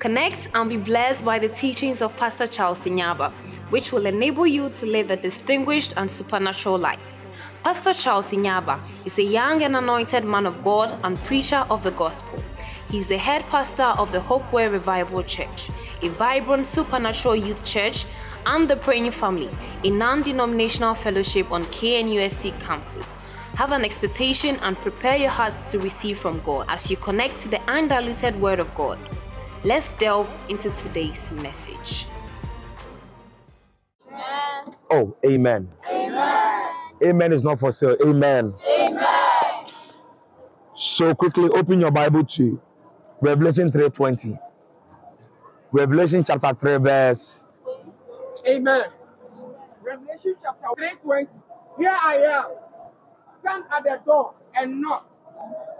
Connect and be blessed by the teachings of Pastor Charles Sinyaba, which will enable you to live a distinguished and supernatural life. Pastor Charles Sinyaba is a young and anointed man of God and preacher of the gospel. He is the head pastor of the Hopeway Revival Church, a vibrant supernatural youth church, and the Praying Family, a non denominational fellowship on KNUST campus. Have an expectation and prepare your hearts to receive from God as you connect to the undiluted Word of God. Let's delve into today's message. Oh, amen. Amen. Amen is not for sale. Amen. Amen. So quickly open your Bible to Revelation 3:20. Revelation chapter 3 verse Amen. Revelation chapter 3:20. Here I am. Stand at the door and knock.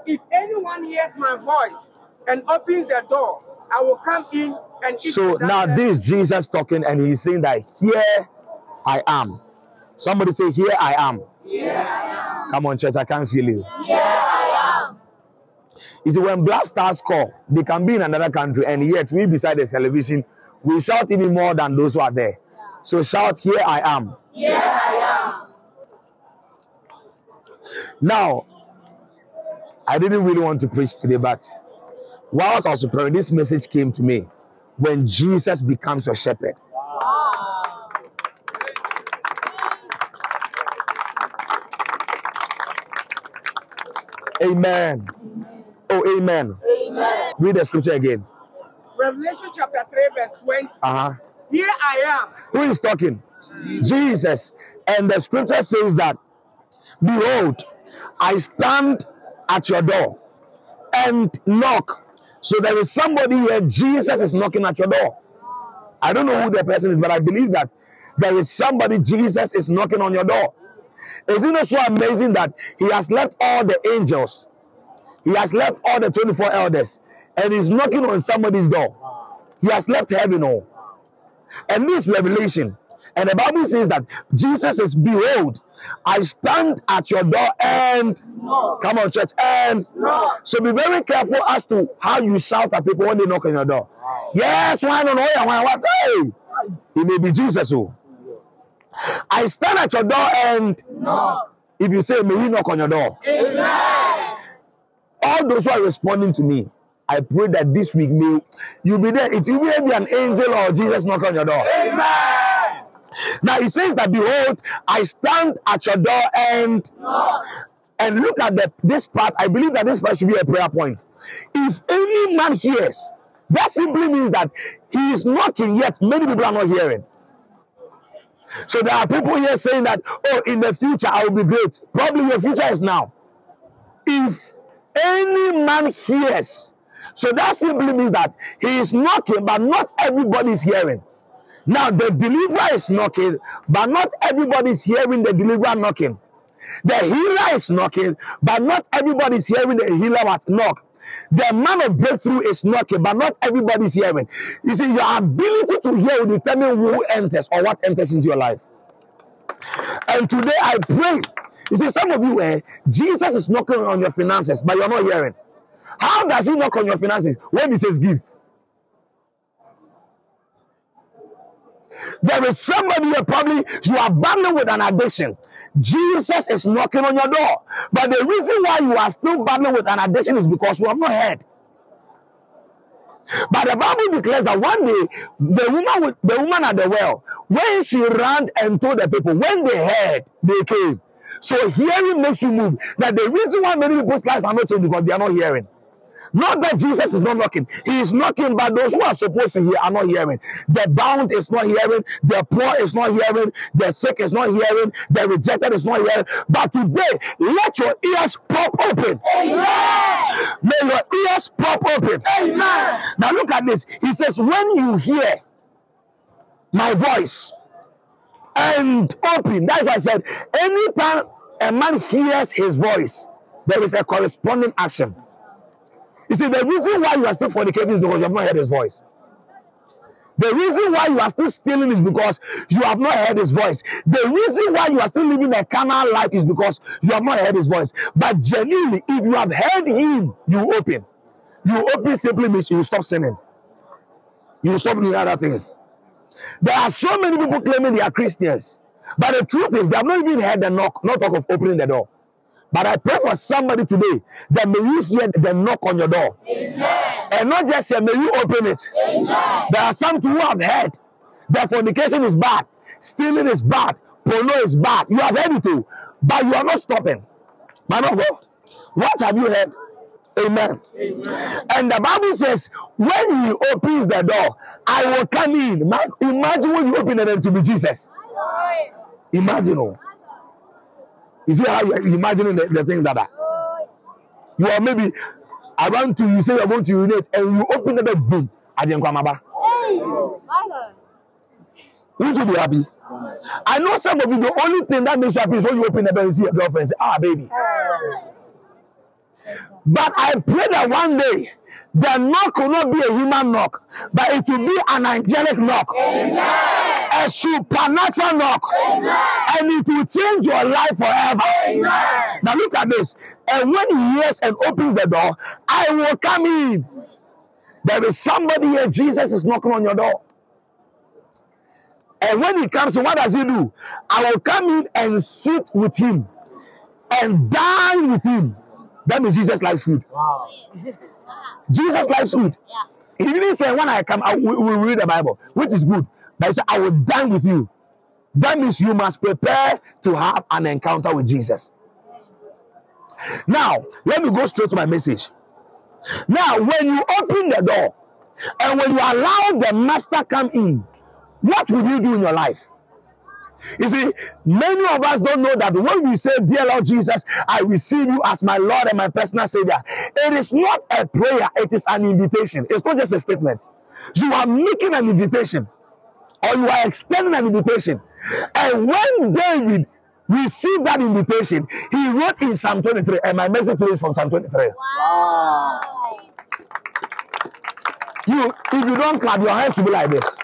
If anyone hears my voice and opens the door, I will come in and eat So that now person. this is Jesus talking and he's saying that here I am. Somebody say here I am. Come on church, I can't feel you. You see, when Black Stars call, they can be in another country, and yet we beside the television, we shout even more than those who are there. So shout, Here I am. Here I am. Now, I didn't really want to preach today, but whilst I was preparing, this message came to me when Jesus becomes your shepherd. Amen. Oh, amen. Amen. Read the scripture again. Revelation chapter 3, verse 20. Uh huh. Here I am. Who is talking? Jesus. And the scripture says that, Behold, I stand at your door and knock. So there is somebody here, Jesus is knocking at your door. I don't know who the person is, but I believe that there is somebody, Jesus is knocking on your door. Isn't it so amazing that he has left all the angels, he has left all the 24 elders, and he's knocking on somebody's door? He has left heaven all. And this revelation, and the Bible says that Jesus is, behold, I stand at your door and come on, church, and so be very careful as to how you shout at people when they knock on your door. Yes, why not? Oh, why, why, what? Hey, it may be Jesus. Oh, I stand at your door and if you say, may he knock on your door. All those who are responding to me, I pray that this week may you be there. It will be an angel or Jesus knock on your door. Now he says that behold, I stand at your door and and look at the this part. I believe that this part should be a prayer point. If any man hears, that simply means that he is knocking, yet many people are not hearing. So there are people here saying that, oh, in the future I will be great. Probably your future is now. If any man hears, so that simply means that he is knocking, but not everybody is hearing. Now the deliverer is knocking, but not everybody is hearing the deliverer knocking. The healer is knocking, but not everybody is hearing the healer what knock. The man of breakthrough is knocking, but not everybody is hearing. You see, your ability to hear will determine who enters or what enters into your life. And today I pray. You see, some of you, eh, Jesus is knocking on your finances, but you're not hearing. How does he knock on your finances when he says give? There is somebody here, probably you are battling with an addiction. Jesus is knocking on your door. But the reason why you are still battling with an addiction is because you have not heard. But the Bible declares that one day the woman with, the woman at the well, when she ran and told the people, when they heard, they came. So hearing makes you move. That the reason why many people's lives are not changed because they are not hearing. Not that Jesus is not knocking. He is knocking, but those who are supposed to hear are not hearing. The bound is not hearing. The poor is not hearing. The sick is not hearing. The rejected is not hearing. But today, let your ears pop open. May your ears pop open. Now look at this. He says, when you hear my voice and open, that's why I said, anytime a man hears his voice, there is a corresponding action. You see, the reason why you are still fornicating is because you have not heard his voice. The reason why you are still stealing is because you have not heard his voice. The reason why you are still living a carnal life is because you have not heard his voice. But genuinely, if you have heard him, you open. You open simply means you stop sinning. You stop doing other things. There are so many people claiming they are Christians, but the truth is they have not even heard the knock, not talk of opening the door. But I pray for somebody today that may you hear the knock on your door. Amen. And not just say, may you open it. Amen. There are some who have heard that fornication is bad, stealing is bad, porno is bad. You have heard it too, but you are not stopping. Man of God, what have you heard? Amen. Amen. And the Bible says, when he opens the door, I will come in. Imagine when you open the door to be Jesus. Imagine. Oh. You see how you imagining the, the thing that are. You are maybe around to you say you're going to urinate and you open the door, boom. Ajenkwamaba. Won't you be happy? I know some of you, the only thing that makes you happy is when you open the door and see your girlfriend say, ah, baby. But I pray that one day the knock will not be a human knock, but it will be an angelic knock, Amen. a supernatural knock, Amen. and it will change your life forever. Amen. Now look at this. And when he hears and opens the door, I will come in. There is somebody here, Jesus is knocking on your door. And when he comes, what does he do? I will come in and sit with him and dine with him. That means Jesus likes food. Wow. Jesus likes food. Yeah. He didn't say, when I come, I will, will read the Bible, which is good. But he said, I will dine with you. That means you must prepare to have an encounter with Jesus. Now, let me go straight to my message. Now, when you open the door and when you allow the master come in, what will you do in your life? You see, many of us don't know that when we say, Dear Lord Jesus, I receive you as my Lord and my personal Savior, it is not a prayer, it is an invitation. It's not just a statement. You are making an invitation or you are extending an invitation. And when David received that invitation, he wrote in Psalm 23, and my message today is from Psalm 23. Wow. You, if you don't clap, your hands should be like this.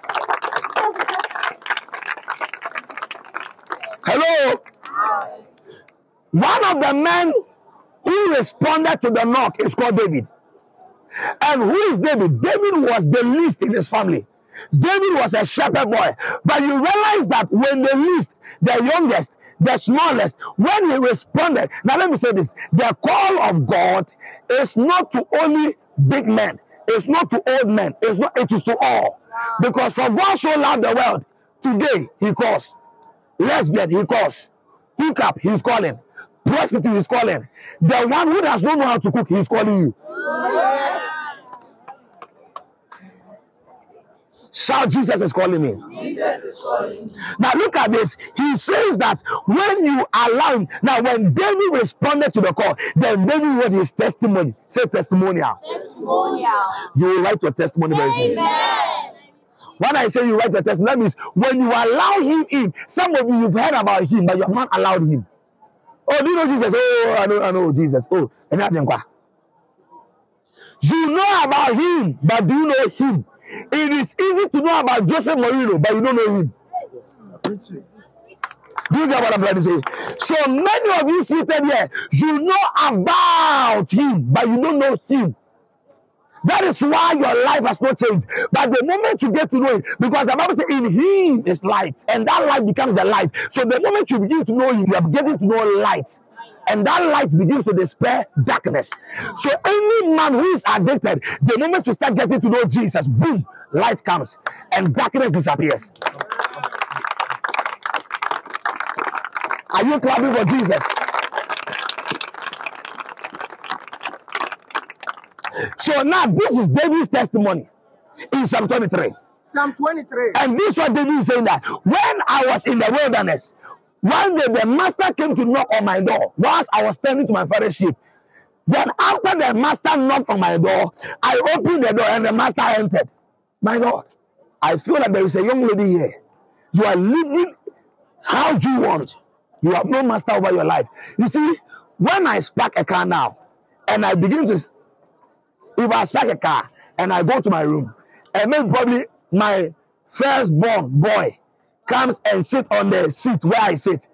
One of the men who responded to the knock is called David. And who is David? David was the least in his family. David was a shepherd boy. But you realize that when the least, the youngest, the smallest, when he responded, now let me say this the call of God is not to only big men, it's not to old men, it's not, it is to all. Because for God so loved the world, today he calls. Lesbian, he calls. Hookup, he's calling. Prostitute, he's calling. The one who does not know how to cook, he's calling you. Shout, Jesus is calling me. Jesus is calling. Now look at this. He says that when you allow him, now when David responded to the call, then David wrote his testimony. Say testimonial. Testimonial. You will write your testimony very soon. When I say you write your testimony, that means when you allow him in, some of you you've heard about him, but you have not allowed him. Oh, do you know Jesus? Oh, I know, I know Jesus. Oh, and you know about him, but do you know him? It is easy to know about Joseph Moreno, but you don't know him. Do you get what I'm trying to say? So many of you seated here, you know about him, but you don't know him. That is why your life has not changed. But the moment you get to know him, because the Bible says in him is light, and that light becomes the light. So the moment you begin to know him, you are beginning to know light. And that light begins to dispel darkness. So any man who is addicted, the moment you start getting to know Jesus, boom, light comes and darkness disappears. Are you clapping for Jesus? So now this is David's testimony in Psalm 23. Psalm 23. And this is what David is saying that when I was in the wilderness, one day the master came to knock on my door whilst I was tending to my father's sheep. Then after the master knocked on my door, I opened the door and the master entered. My God, I feel like there is a young lady here. You are living how you want. You have no master over your life. You see, when I spark a car now and I begin to if I strike a car and I go to my room, and maybe probably my firstborn boy comes and sit on the seat where I sit.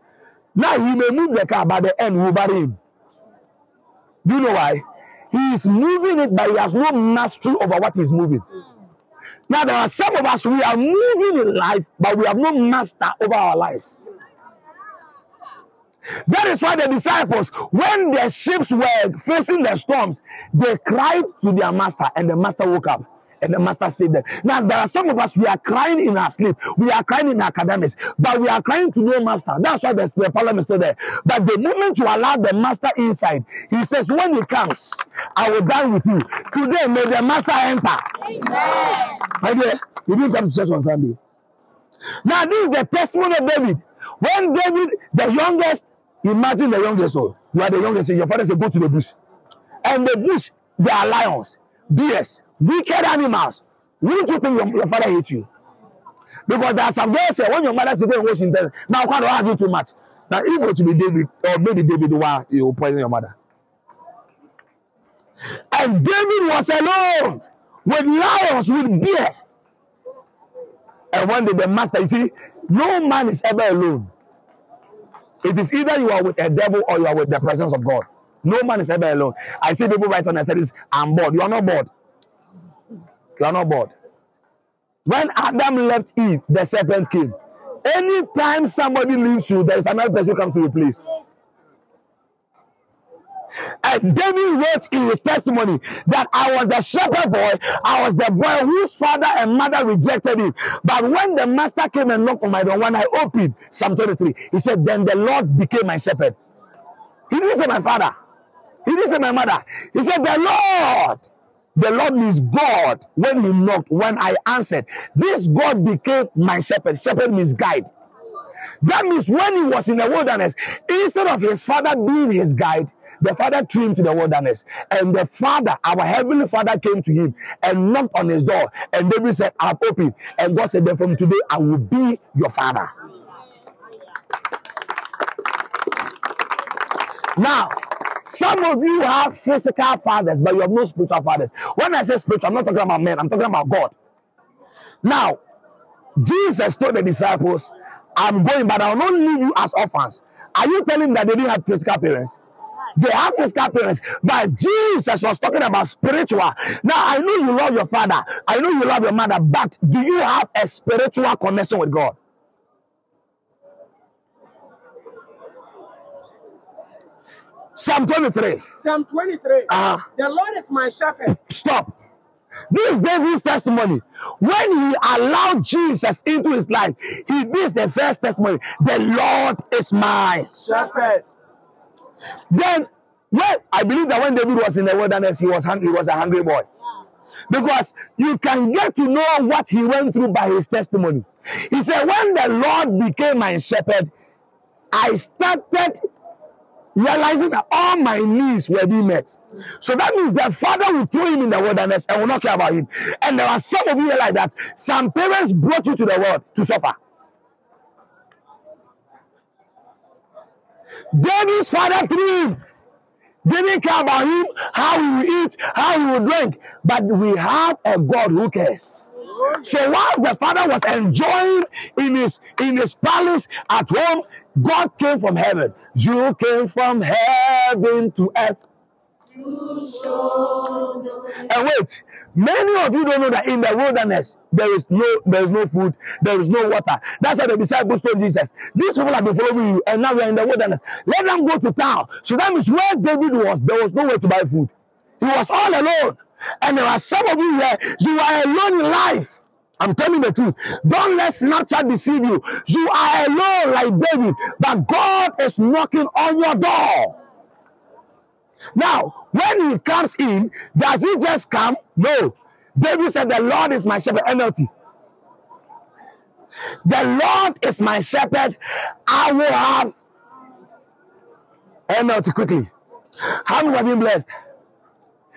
Now he may move the car, but the end will bury him. Do you know why? He is moving it, but he has no mastery over what he's moving. Now there are some of us we are moving in life, but we have no master over our lives. That is why the disciples, when their ships were facing the storms, they cried to their master, and the master woke up. And the master saved them. Now, there are some of us, we are crying in our sleep. We are crying in academics, but we are crying to no master. That's why the, the problem is still there. But the moment you allow the master inside, he says, When he comes, I will dine with you. Today, may the master enter. Amen. My dear, you didn't come to church on Sunday. Now, this is the testimony of David. When David, the youngest, imagine the youngest, oh, you are the youngest, your father said, Go to the bush. And the bush, there are lions, bears, wicked animals. Wouldn't you think your, your father hates you? Because there are some girls say when your mother say go and wash in there, now can't argue too much. Now if it to be David or maybe David why you will poison your mother. And David was alone with lions, with bear. And one day the master, you see, no man is ever alone. It is either you are with a devil or you are with the presence of God. No man is ever alone. I see people write on their studies, I'm bored. You are not bored. You are not bored. When Adam left Eve, the serpent came. Anytime somebody leaves you, there is another person who comes to replace. And David wrote in his testimony that I was the shepherd boy, I was the boy whose father and mother rejected him. But when the master came and knocked on my door, when I opened Psalm 23, he said, Then the Lord became my shepherd. He didn't say my father, he didn't say my mother. He said, The Lord. The Lord is God when he knocked, when I answered. This God became my shepherd. Shepherd means guide. That means when he was in the wilderness, instead of his father being his guide, the father threw him to the wilderness. And the father, our heavenly father, came to him and knocked on his door. And David said, I've opened. And God said, Then from today, I will be your father. Now, some of you have physical fathers, but you have no spiritual fathers. When I say spiritual, I'm not talking about men, I'm talking about God. Now, Jesus told the disciples, I'm going, but I will not leave you as orphans. Are you telling that they didn't have physical parents? They have physical parents, but Jesus was talking about spiritual. Now, I know you love your father, I know you love your mother, but do you have a spiritual connection with God? Psalm 23. Psalm 23. Uh, The Lord is my shepherd. stop. This is David's testimony. When he allowed Jesus into his life, he this is the first testimony. The Lord is my. Shepherd. Then, when I believe that when David was in the wilderness, he was hungry, he was a hungry boy. Because you can get to know what he went through by his testimony. He said, When the Lord became my shepherd, I started realizing that all my needs were being met. So that means the father will throw him in the wilderness and will not care about him. And there are some of you like that. Some parents brought you to the world to suffer. David's father threw him. Didn't care about him, how he will eat, how he will drink. But we have a God who cares. So whilst the father was enjoying in his in his palace at home, God came from heaven. You came from heaven to earth. And wait, many of you don't know that in the wilderness there is no there is no food, there is no water. That's why the disciples told Jesus, These people have been following you, and now we're in the wilderness. Let them go to town. So that means where David was, there was nowhere to buy food. He was all alone. And there are some of you here, you are alone in life. I'm telling the truth. Don't let Snapchat deceive you. You are alone like David, but God is knocking on your door. Now, when he comes in, does he just come? No. David said, The Lord is my shepherd. NLT. The Lord is my shepherd. I will have. NLT quickly. How many have been blessed?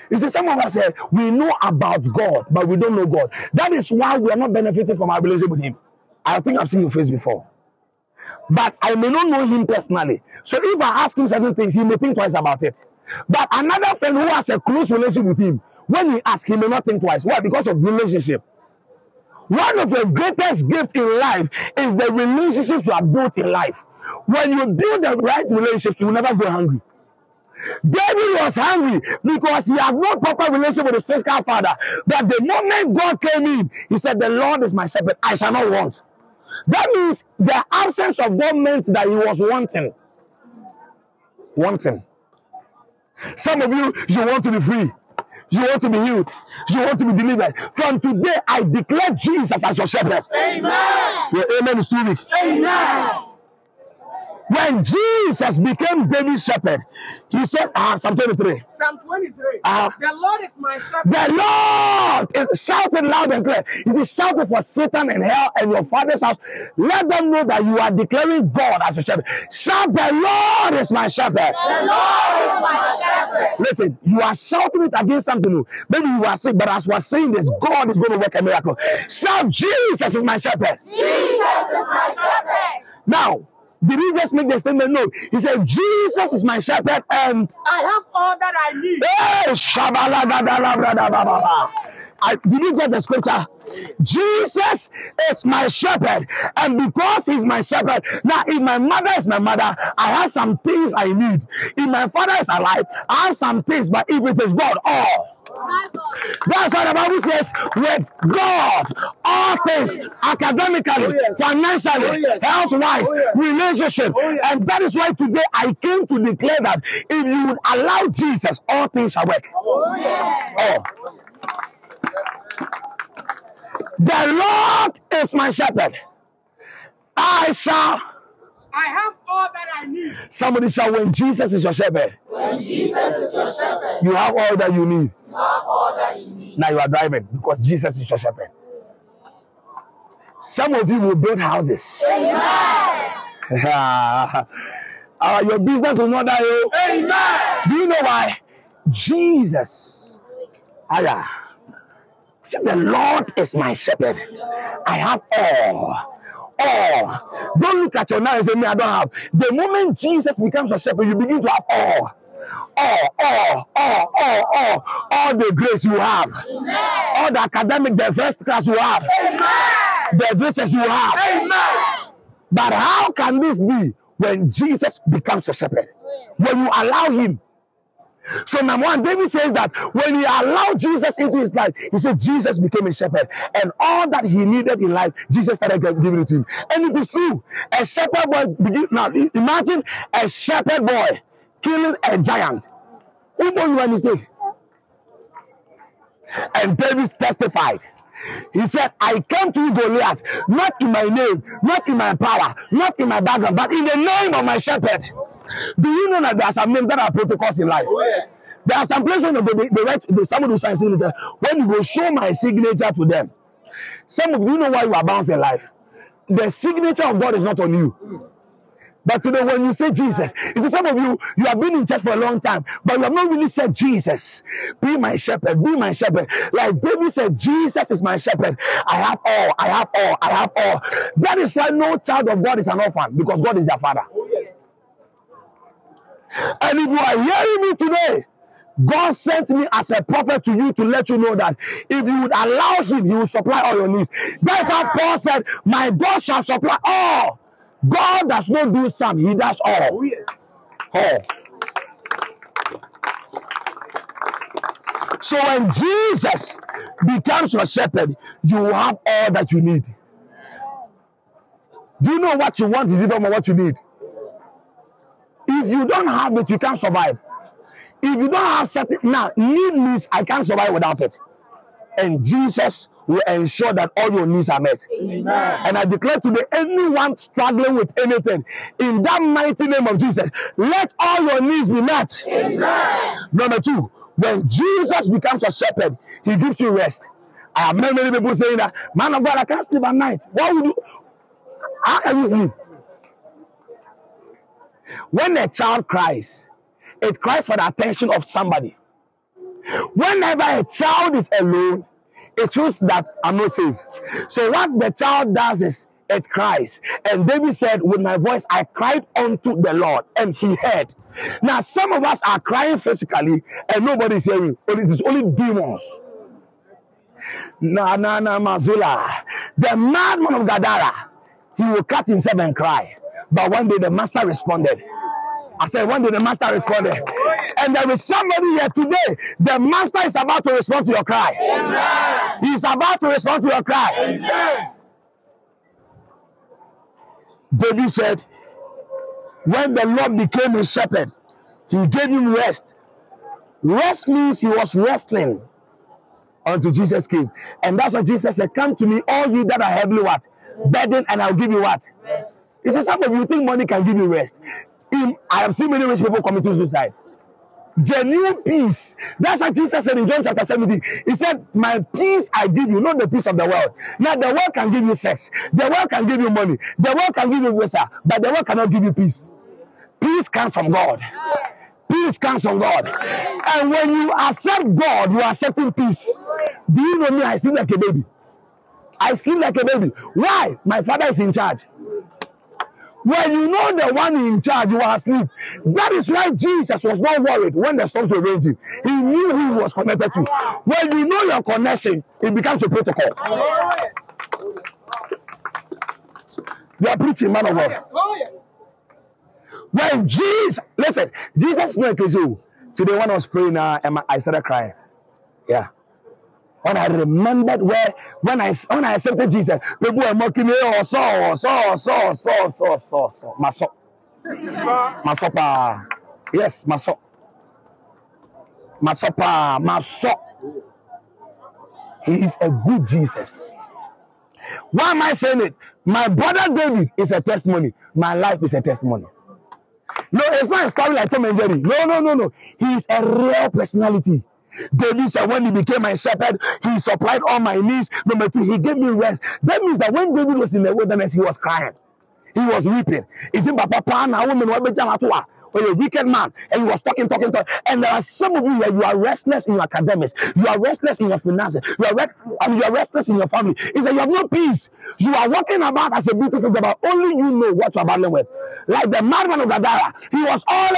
You see, some of us say we know about God, but we don't know God. That is why we are not benefiting from our relationship with Him. I think I've seen your face before. But I may not know Him personally. So if I ask Him certain things, He may think twice about it. But another friend who has a close relationship with Him, when He asks, him, He may not think twice. Why? Because of relationship. One of the greatest gifts in life is the relationships you have built in life. When you build the right relationships, you will never go hungry. David was hungry because he had no proper relationship with his physical father. But the moment God came in, he said, The Lord is my shepherd, I shall not want. That means the absence of God meant that he was wanting. Wanting. Some of you, you want to be free. You want to be healed. You want to be delivered. From today, I declare Jesus as your shepherd. Amen. Your amen is too weak. Amen. When Jesus became David's shepherd, he said, ah, Psalm 23. Psalm 23. Uh, the Lord is my shepherd. The Lord is shouting loud and clear. He says, shouting for Satan and hell and your father's house. Let them know that you are declaring God as a shepherd. Shout, the Lord is my shepherd. The Lord is my shepherd. Listen, you are shouting it against something new. Maybe you are sick, but as we're saying this, God is going to work a miracle. Shout, Jesus is my shepherd. Jesus is my shepherd. Now, did he just make the statement? No. He said, Jesus is my shepherd and I have all that I need. Hey. I, did you get the scripture? Jesus is my shepherd, and because he's my shepherd, now if my mother is my mother, I have some things I need. If my father is alive, I have some things, but if it is God, all. That's why the Bible says, with God, all things, academically, financially, health wise, relationship. And that is why today I came to declare that if you would allow Jesus, all things shall work. Oh. Oh. The Lord is my shepherd. I shall. I have all that I need. Somebody shall, when Jesus is your shepherd, When Jesus is your shepherd, you have all that you need. Now you are driving because Jesus is your shepherd. Some of you will build houses. Uh, your business will not die. oh. Amen. Do you know why? Jesus. Aya. See, the Lord is my shepherd. I have all. All. Don't look at your now and say, Me, I don't have. The moment Jesus becomes your shepherd, you begin to have all. All, all, all, all, all, all the grace you have, all the academic, the first class you have, the visas you have. Amen. But how can this be when Jesus becomes your shepherd? When you allow him. So number one, David says that when he allowed Jesus into his life, he said Jesus became a shepherd. And all that he needed in life, Jesus started giving it to him. And it is true. A shepherd boy, begin, now imagine a shepherd boy killing a giant. Who knows you a mistake? And David testified. He said, I came to Goliath, not in my name, not in my power, not in my background, but in the name of my shepherd. Do you know that there are some names that are protocols in life? Oh, yes. There are some places when they, they, they write, they, somebody will sign signature. When you go show my signature to them, some of you know why you are bounced in life. The signature of God is not on you. But today, when you say Jesus, you see, some of you, you have been in church for a long time, but you have not really said Jesus, be my shepherd, be my shepherd. Like David said, Jesus is my shepherd. I have all, I have all, I have all. That is why no child of God is an orphan, because God is their father. And if you are hearing me today, God sent me as a prophet to you to let you know that if you would allow Him, He will supply all your needs. That's how Paul said, My God shall supply all. God does not do some, He does all. Oh, yes. All. So when Jesus becomes your shepherd, you have all that you need. Do you know what you want is different from what you need? If you don't have it, you can't survive. If you don't have certain now, need means I can't survive without it. And Jesus will ensure that all your needs are met. Amen. And I declare today, anyone struggling with anything, in that mighty name of Jesus, let all your needs be met. Number two, when Jesus becomes your shepherd, he gives you rest. I have many, many people saying that, man of God, I can't sleep at night. What would you? How can you sleep? When a child cries, it cries for the attention of somebody. Whenever a child is alone, it feels that I'm not safe. So what the child does is it cries. And David said, With my voice I cried unto the Lord, and he heard. Now, some of us are crying physically, and nobody's hearing, but it is only demons. Na na na mazula. The madman of Gadara, he will cut himself and cry. But one day the master responded. I said, when day the master responded. And there is somebody here today. The master is about to respond to your cry. Amen. He is about to respond to your cry. Amen. David said, when the Lord became his shepherd, he gave him rest. Rest means he was wrestling until Jesus came. And that's what Jesus said, Come to me, all you that are heavily what? Burdened, and I'll give you what? Rest. He said, Some of you think money can give you rest. In- I have seen many rich people committing suicide. Genuine peace. That's what Jesus said in John chapter 17. He said, My peace I give you, not the peace of the world. Now, the world can give you sex, the world can give you money, the world can give you visa, but the world cannot give you peace. Peace comes from God. Peace comes from God. And when you accept God, you are accepting peace. Do you know me? I sleep like a baby. I sleep like a baby. Why? My father is in charge. When you know the one in charge, you are asleep. That is why Jesus was not worried when the storms were raging. He knew who he was connected to. When you know your connection, it becomes a protocol. You are preaching, man of God. When Jesus, listen, Jesus is not crazy. Today, when I was praying, uh, I started crying. Yeah. When I remembered where, when I when I accepted Jesus, people were mocking me. Oh, so, so, so, so, so, so, so. Maso, maso pa. Yes, maso. Maso pa, maso. He is a good Jesus. Why am I saying it? My brother David is a testimony. My life is a testimony. No, it's not a story like Tom and Jerry. No, no, no, no. He is a real personality. David said, when he became my shepherd, he supplied all my needs. Number two, he gave me rest. That means that when David was in the wilderness, he was crying. He was weeping. He think, Papa, pa, na woman, wa beja matwa." Or a wicked man, and he was talking, talking, talking. And there are some of you where you are restless in your academics, you are restless in your finances, you are, re- I you are restless in your family. It's like you have no peace. You are walking about as a beautiful girl, but only you know what you are battling with. Like the madman of Gadara, he was all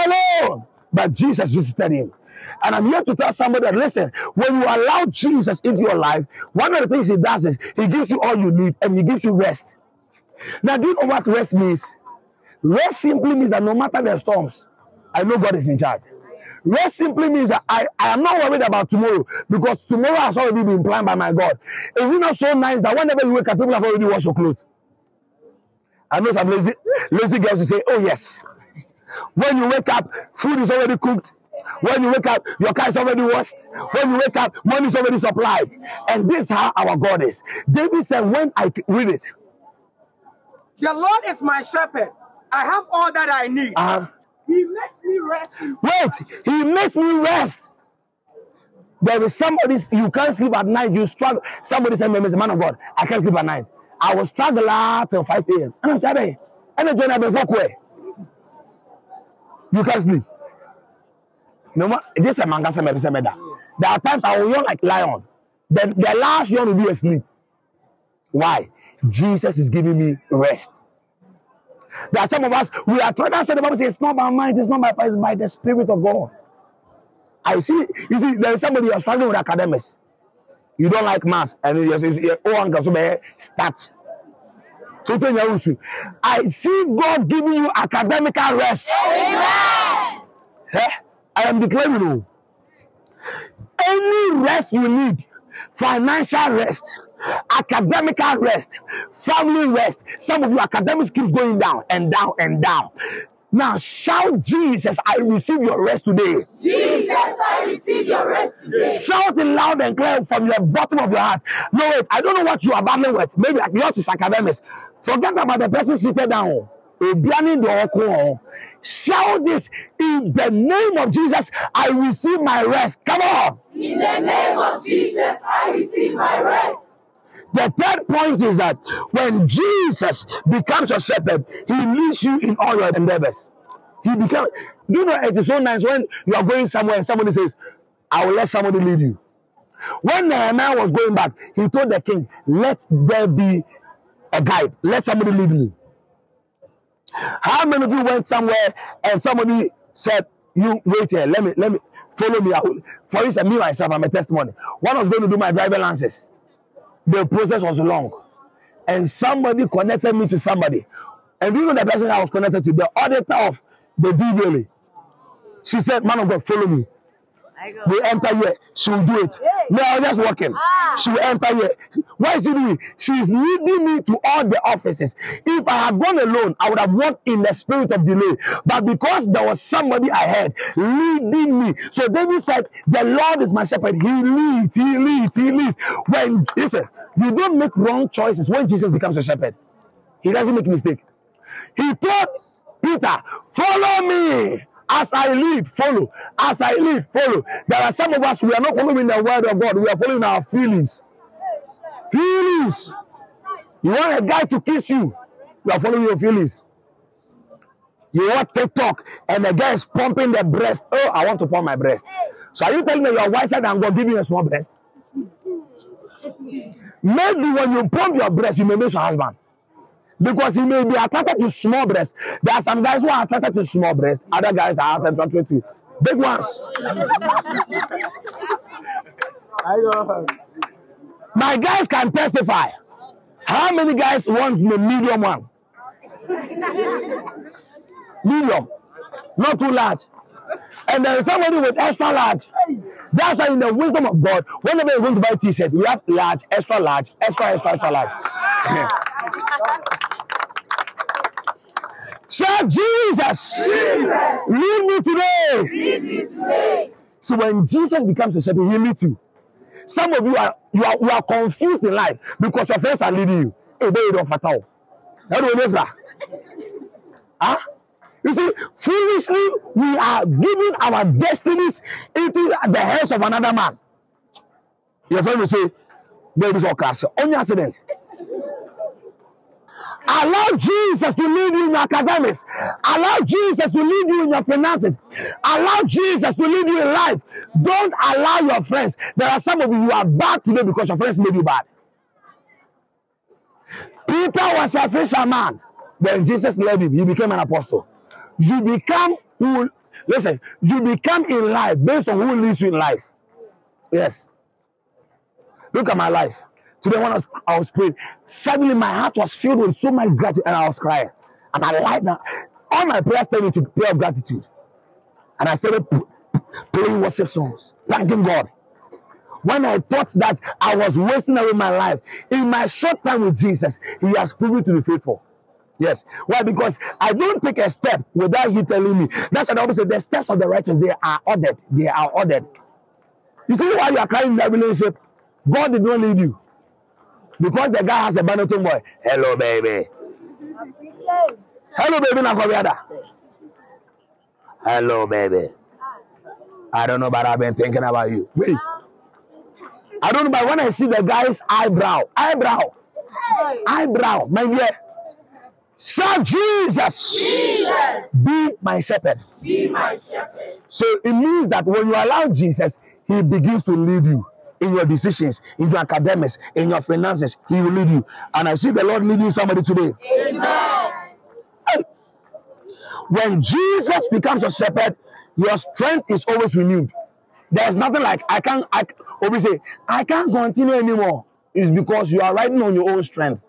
alone, but Jesus visited him. And I'm here to tell somebody that listen, when you allow Jesus into your life, one of the things he does is he gives you all you need and he gives you rest. Now, do you know what rest means? Rest simply means that no matter the storms, I know God is in charge. Rest simply means that I, I am not worried about tomorrow because tomorrow has already been planned by my God. Is it not so nice that whenever you wake up, people have already washed your clothes? I know some lazy, lazy girls will say, Oh, yes. When you wake up, food is already cooked. When you wake up, your car is already washed. When you wake up, money is already supplied. And this is how our God is. David said, When I read it, The Lord is my shepherd. I have all that I need. uh, He makes me rest. Wait, he makes me rest. There is somebody you can't sleep at night. You struggle. Somebody said, "Man, man of God, I can't sleep at night. I will struggle till 5 a.m. And I'm saying, and I before kwe. You can't sleep. No more. Just a manga some episode better. There are times I will yawn like lion. Then the last yawn will be asleep. Why? Jesus is giving me rest. There are some of us, we are trying to say the Bible says it's not by mind, it's not by power, it's by the Spirit of God. I see, you see, there is somebody you are struggling with academics. You don't like maths, and you say, oh, uncle, so may start. So tell you, I see God giving you academical rest. Eh? I am declaring you. Any rest you need, financial rest, academical rest, family rest. Some of your academics keeps going down and down and down. Now shout Jesus, I receive your rest today. Jesus, I receive your rest today. Shout it loud and clear from your bottom of your heart. No, wait, I don't know what you are battling with. Maybe yours is academics. Forget about the person seated down. Obiani. Shout this in the name of Jesus. I receive my rest. Come on. In the name of Jesus, I receive my rest. The third point is that when Jesus becomes your shepherd, he leads you in all your endeavors. He becomes, do you know, it is so nice when you are going somewhere and somebody says, I will let somebody lead you. When Nehemiah was going back, he told the king, Let there be a guide, let somebody lead me. How many of you went somewhere and somebody said, You wait here, let me, let me follow me. Will- For instance, me myself, I'm a testimony. When I was going to do my driving license, the process was long. And somebody connected me to somebody. And you know the person I was connected to? The auditor of the DVLA. She said, Man of God, follow me. We enter here. She will do it. No, I was just walking. Ah. She will enter here. Why is she doing? She is leading me to all the offices. If I had gone alone, I would have walked in the spirit of delay. But because there was somebody ahead leading me, so David said, "The Lord is my shepherd. He leads. He leads. He leads." When listen, you don't make wrong choices when Jesus becomes a shepherd. He doesn't make mistake. He told Peter, "Follow me." As I lead, follow. As I lead, follow. There are some of us, we are not following the word of God. We are following our feelings. Feelings. You want a guy to kiss you, you are following your feelings. You want TikTok, and the guy is pumping the breast. Oh, I want to pump my breast. So are you telling me you are wiser than God giving a small breast? Maybe when you pump your breast, you may miss your husband because he may be attracted to small breasts. There are some guys who are attracted to small breasts, other guys are attracted to big ones. My guys can testify. How many guys want the medium one? Medium, not too large. And there is somebody with extra large. That's why in the wisdom of God, whenever you're going to buy a t-shirt, we have large, extra large, extra, extra, extra large. Shout Jesus. Jesus. Lead me today. Lead me today. So when Jesus becomes a shepherd, he leads you. Some of you are you are you are confused in life because your friends are leading you. Hey, they don't fatal. How do you know Huh? You see, foolishly, we are giving our destinies into the hands of another man. Your friend will say, There is a crash, only accident. Allow Jesus to lead you in your academics. Allow Jesus to lead you in your finances. Allow Jesus to lead you in life. Don't allow your friends. There are some of you who are bad today because your friends made you bad. Peter was a fisherman. Then Jesus led him, he became an apostle. You become who, listen, you become in life based on who leads you in life. Yes. Look at my life. Today, when I was, I was praying, suddenly my heart was filled with so much gratitude and I was crying. And I like now. All my prayers turned into prayer of gratitude. And I started playing worship songs, thanking God. When I thought that I was wasting away my life, in my short time with Jesus, He has proven to be faithful. Yes. Why? Because I don't take a step without He telling me. That's what I always say. The steps of the righteous, they are ordered. They are ordered. You see why you are crying in that relationship? God did not lead you. Because the guy has a Benetton boy. Hello, baby. Hello, baby, Nakobiada. Hello, baby. I don't know, but I've been thinking about you. Wait. I don't know, but when I see the guy's eyebrow, eyebrow, eyebrow, my dear, shout Jesus, Jesus. be my shepherd. Be my shepherd. So it means that when you allow Jesus, he begins to lead you in your decisions, in your academics, in your finances. He will lead you. And I see the Lord leading somebody today. Amen. When Jesus becomes your shepherd, your strength is always renewed. There's nothing like I can't I always say I can't continue anymore. It's because you are riding on your own strength.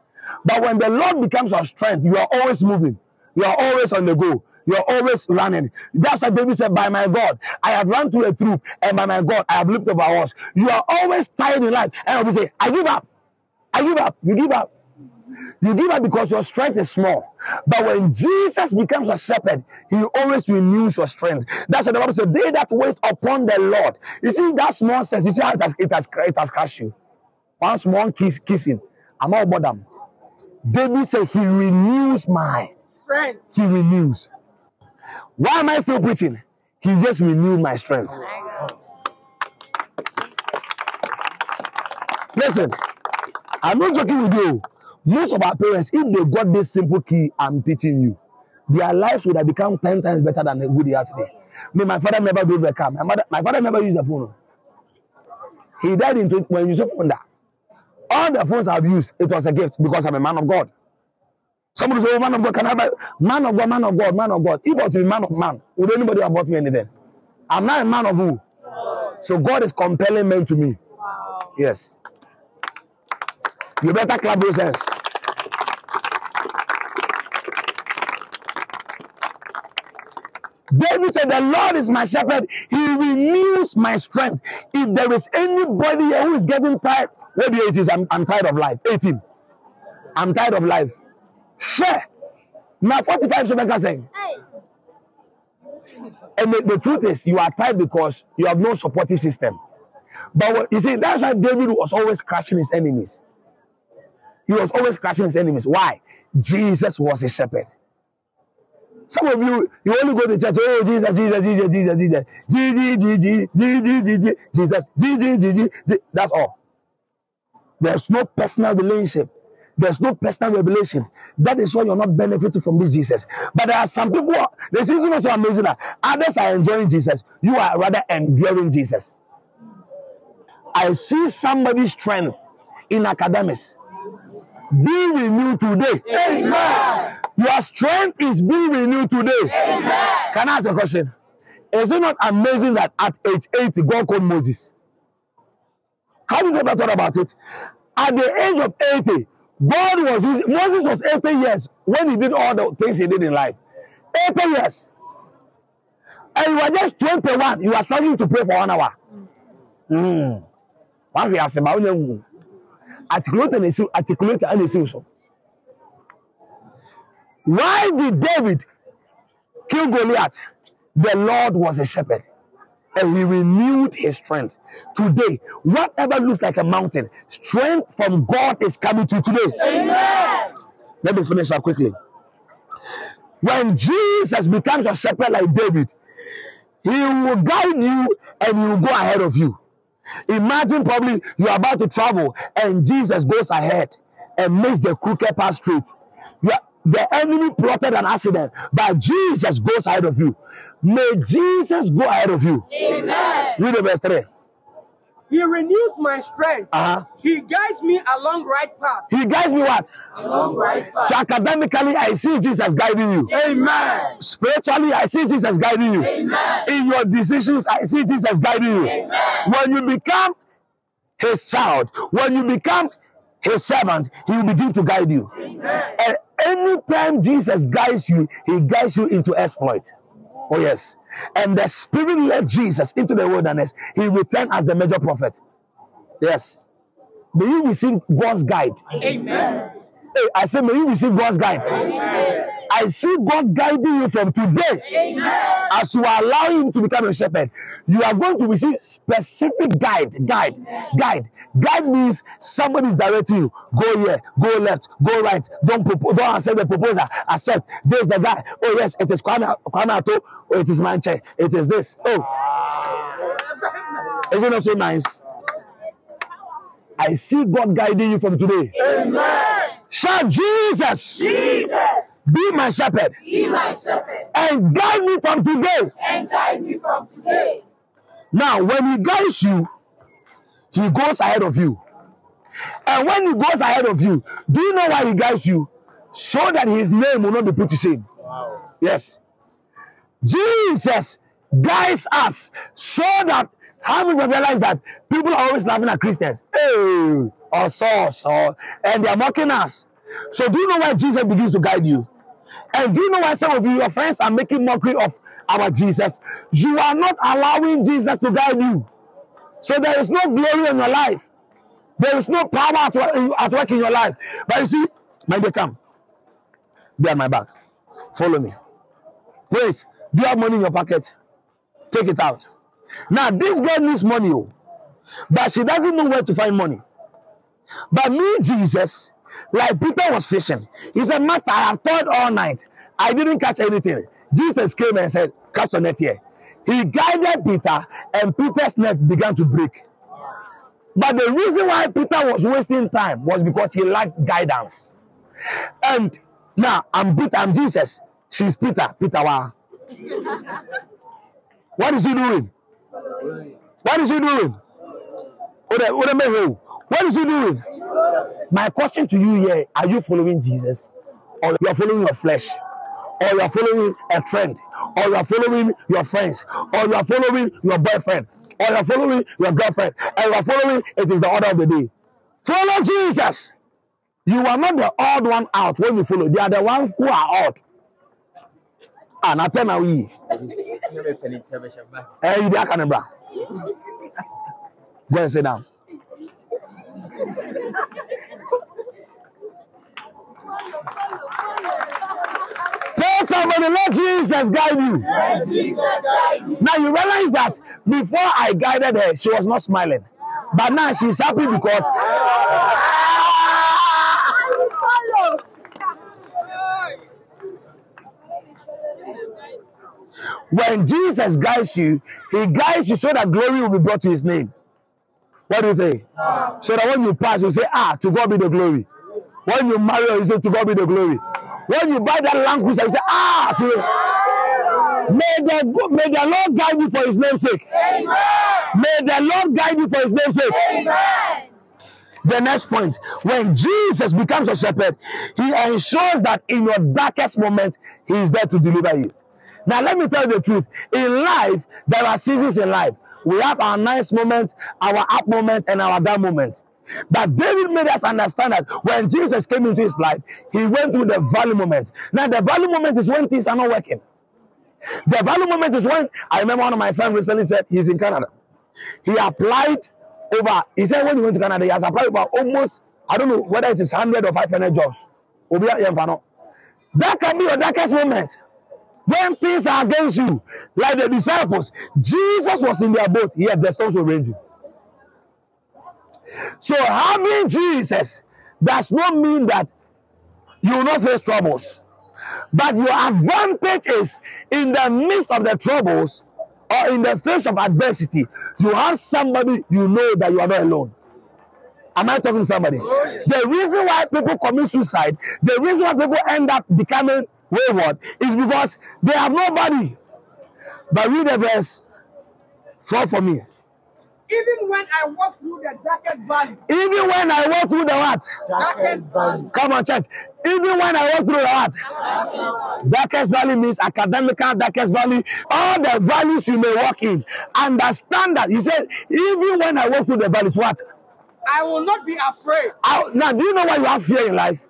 But when the Lord becomes your strength, you are always moving. You are always on the go. You are always running. That's why David said, By my God, I have run through a troop, and by my God, I have leaped over horse. You are always tired in life. And I will say, I give up. I give up. You give up. You give up because your strength is small. But when Jesus becomes a shepherd, he always renews your strength. That's what the Bible says. They that wait upon the Lord. You see that small sense. You see how it has it has, it has crushed you. One small kiss kissing. I'm all about them. David said he renews my Strength. he renews. Why am I still preaching? He just renewed my strength. Listen, I'm not joking with you. Most of our parents, if they got this simple key I'm teaching you, their lives would have become 10 times better than who they are today. Me, my father never drove a car. My, mother, my father never used a phone. He died in 20, when Yusuf Funda. All the phones I've used, it was a gift because I'm a man of God. Somebody say, oh, man of God, can I buy? Man of God, man of God, man of God. If I was to be man of man, would anybody have bought me anything? I'm not a man of who? So God is compelling men to me. Yes. You better clap those hands. David said, The Lord is my shepherd, he renews my strength. If there is anybody who is getting tired, what do you say? I'm, I'm tired of life. 18. I'm tired of life. Share. Now 45 Shobeka saying. And the, the truth is, you are tired because you have no supportive system. But what, you see, that's why David was always crushing his enemies. He was always crushing his enemies. Why? Jesus was a shepherd. Some of you, you only go to church, oh, Jesus, Jesus, Jesus, Jesus, Jesus, Jesus, Jesus, Jesus, Jesus, Jesus, that's all. There's no personal relationship. There's no personal revelation. That is why you're not benefiting from this Jesus. But there are some people, the season is so amazing that others are enjoying Jesus. You are rather enduring Jesus. I see somebody's strength in academics be renewed today. Amen. Your strength is being renewed today. Amen. Can I ask a question? Is it not amazing that at age 80, God called Moses? How did you ever thought about it? At the age of 80, God was using, Moses was 80 years when he did all the things he did in life. 80 years. And you are just 21. You are struggling to pray for one hour. Mm. One way, I say, articulate and esi articulate and esi. Why did David kill Goliath? The Lord was a shepherd and he renewed his strength. Today, whatever looks like a mountain, strength from God is coming to you today. Amen. Let me finish up quickly. When Jesus becomes a shepherd like David, he will guide you and he will go ahead of you. Imagine probably you're about to travel and Jesus goes ahead and makes the crooked path straight. The enemy plotted an accident, but Jesus goes ahead of you. May Jesus go ahead of you. Amen. Read the verse 3. He renews my strength. Uh-huh. He guides me along right path. He guides me what? Along right path. So academically, I see Jesus guiding you. Amen. Spiritually, I see Jesus guiding you. Amen. In your decisions, I see Jesus guiding you. Amen. When you become his child, when you become his servant, he will begin to guide you. Amen. And anytime Jesus guides you, he guides you into exploit. Oh, yes. And the Spirit led Jesus into the wilderness. He returned as the major prophet. Yes. May you receive God's guide. Amen. Hey, I say, may you receive God's guide. Amen. I see God guiding you from today. Amen. As you allowing Him to become a shepherd, you are going to receive specific guide. Guide. Guide. Guide means somebody is directing you. Go here, go left, go right. Don't don't accept the proposal. Accept. This the guy. Oh yes, it is Kwame Oh, it is Manche. It is this. Oh, isn't it so nice? I see God guiding you from today. Amen. Shout Jesus. Jesus, Be my shepherd be my shepherd and guide me from today. and guide me from today. Now, when he guides you, he goes ahead of you. And when he goes ahead of you, do you know why he guides you? So that his name will not be put to shame. Yes. Jesus guides us so that how many of you realize that people are always laughing at Christians? Hey, oh, or sauce, or and they are mocking us. So do you know why Jesus begins to guide you? And do you know why some of you, your friends, are making mockery of our Jesus? You are not allowing Jesus to guide you. So there is no glory in your life. There is no power at at work in your life. But you see, my dear, come. Be at my back. Follow me. Please, do you have money in your pocket? Take it out. Now, this girl needs money, oh, but she doesn't know where to find money. But me, Jesus, like Peter was fishing, he said, Master, I have toiled all night. I didn't catch anything. Jesus came and said, Cast your net here. He guided Peter, and Peter's net began to break. But the reason why Peter was wasting time was because he lacked guidance. And now I'm Peter, I'm Jesus. She's Peter. Peter, wow. What is he doing? What is he doing? What is he doing? My question to you here are you following Jesus? Or you are following your flesh? Or you are following a trend? Or you are following your friends? Or you are following your boyfriend? Or you are following your girlfriend? And you are following it is the order of the day. Follow Jesus. You are not the odd one out when you follow. They are the ones who are odd. And I tell you, Eh, you dey akanebra. Go and sit down. Somebody, let Jesus guide you. Now you realize that before I guided her, she was not smiling. But now she's happy because when Jesus guides you, he guides you so that glory will be brought to his name. What do you think? So that when you pass, you say, Ah, to God be the glory. When you marry, you say, To God be the glory. When you buy that language, you say, Ah, to May the, may the Lord guide you for his name's sake. May the Lord guide you for his name's sake. The next point, when Jesus becomes a shepherd, he ensures that in your darkest moment, he is there to deliver you. Now, let me tell you the truth. In life, there are seasons in life. We have our nice moment, our up moment, and our down moment. But David made us understand that when Jesus came into his life, he went through the valley moment. Now, the valley moment is when things are not working. The valley moment is when I remember one of my sons recently said he's in Canada. He applied over, he said when he went to Canada, he has applied over almost, I don't know whether it is 100 or 500 jobs. That can be your darkest moment. When things are against you, like the disciples, Jesus was in their boat, yet the storms were raging. So having Jesus does not mean that you will not face troubles. But your advantage is in the midst of the troubles or in the face of adversity, you have somebody you know that you are not alone. Am I talking to somebody? The reason why people commit suicide, the reason why people end up becoming wayward is because they have nobody. But read the verse 4 for me. Even when I walk through the darkest valley, Even when I walk through the what? darkest valley, Come on, church. Even when I walk through the what? Darkest valley means academical darkest valley. All the valleys you may walk in. Understand that. He said, even when I walk through the valleys, what? I will not be afraid. I- now, do you know why you have fear in life?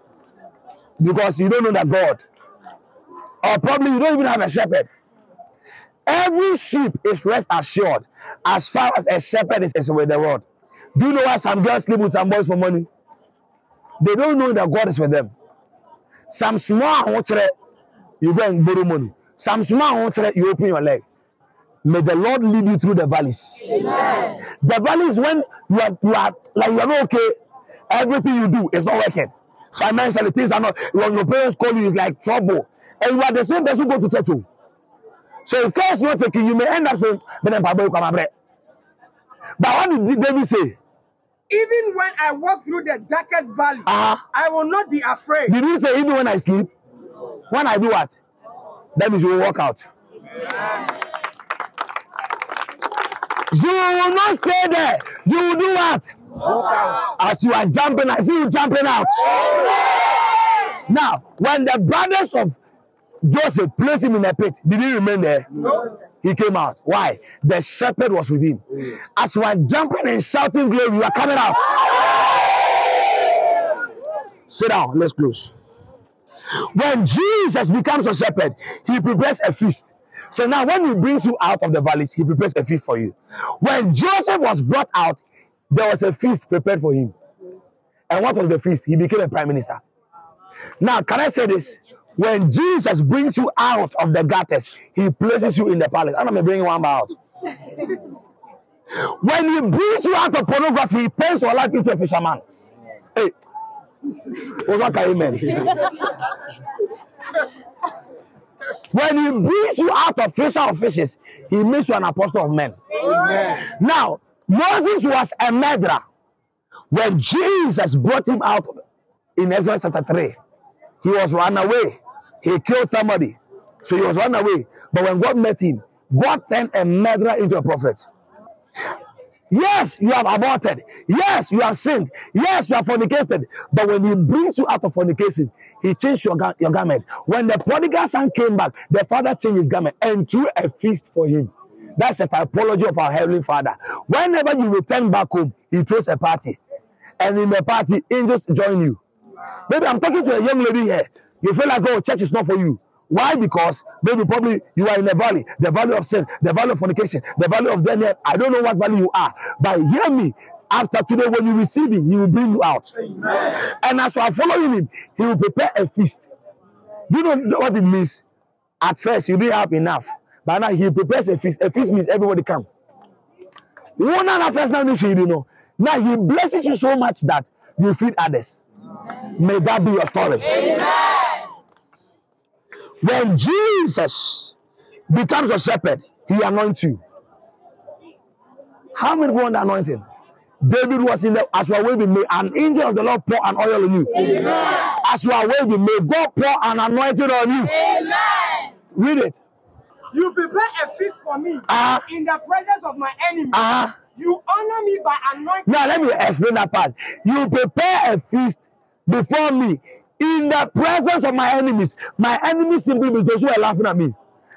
Because you don't know that God. Or probably you don't even have a shepherd. Every sheep is rest assured as far as a shepherd is, is with the Lord. Do you know why some girls sleep with some boys for money? They don't know that God is with them. Some small you go and borrow money. Some small you open your leg. May the Lord lead you through the valleys. The valleys when you are you are like you are not okay. Everything you do is not working. Financially, things are not. When your parents call you, it's like trouble, and you are the same person who go to church. oh. So if care is not taken, you may end up saying, "But then Papa, you come and pray." But what did David say? Even when I walk through the darkest valley, Uh-huh. I will not be afraid. He Did he say even when I sleep? When I do what? That means you will walk out. You will not stay there. You will do what? Walk out. As you are jumping, I see you jumping out. Now, when the brothers of Joseph placed him in a pit, did he remain there? No. He came out. Why? The shepherd was with him. Mm. As you are jumping and shouting glory, you are coming out. Sit down. Let's close. When Jesus becomes a shepherd, he prepares a feast. So now, when he brings you out of the valleys, he prepares a feast for you. When Joseph was brought out, there was a feast prepared for him. And what was the feast? He became a prime minister. Now, can I say this? When Jesus brings you out of the gutters, he places you in the palace. I'm not bringing one out. When he brings you out of pornography, he turns your life into a fisherman. Hey, what's that amen? when he brings you out of fisher of fishes, he makes you an apostle of men. Now, Moses was a murderer. When Jesus brought him out in Exodus chapter 3, he was run away. He killed somebody. So he was run away. But when God met him, God turned a murderer into a prophet. Yes, you have aborted. Yes, you have sinned. Yes, you have fornicated. But when he brings you out of fornication, he changed your, your garment. When the prodigal son came back, the father changed his garment and threw a feast for him. That's a typology of our heavenly father. Whenever you return back home, he throws a party. And in the party, angels join you. Maybe I'm talking to a young lady here. You feel like, oh, church is not for you. Why? Because maybe probably you are in the valley, the valley of sin, the valley of fornication, the valley of death. I don't know what valley you are, but hear me. After today, when you receive him, he will bring you out. Amen. And as you are following him, he will prepare a feast. Do you know what it means? At first, you didn't have enough, but now he prepares a feast. A feast means everybody come. One and a first now you know. Now he blesses you so much that you feed others. May that be your story. Amen. When Jesus becomes a shepherd, he anoints you. How many want the anointing? David was in the as you are waving, may an angel of the Lord pour an oil on you. Amen. As you are waving, may God pour an anointing on you. Amen. Read it. You prepare a feast for me uh, in the presence of my enemies. Uh, you honor me by anointing. Now let me explain that part. You prepare a feast before me in the presence of my enemies. My enemies simply means those who are laughing at me,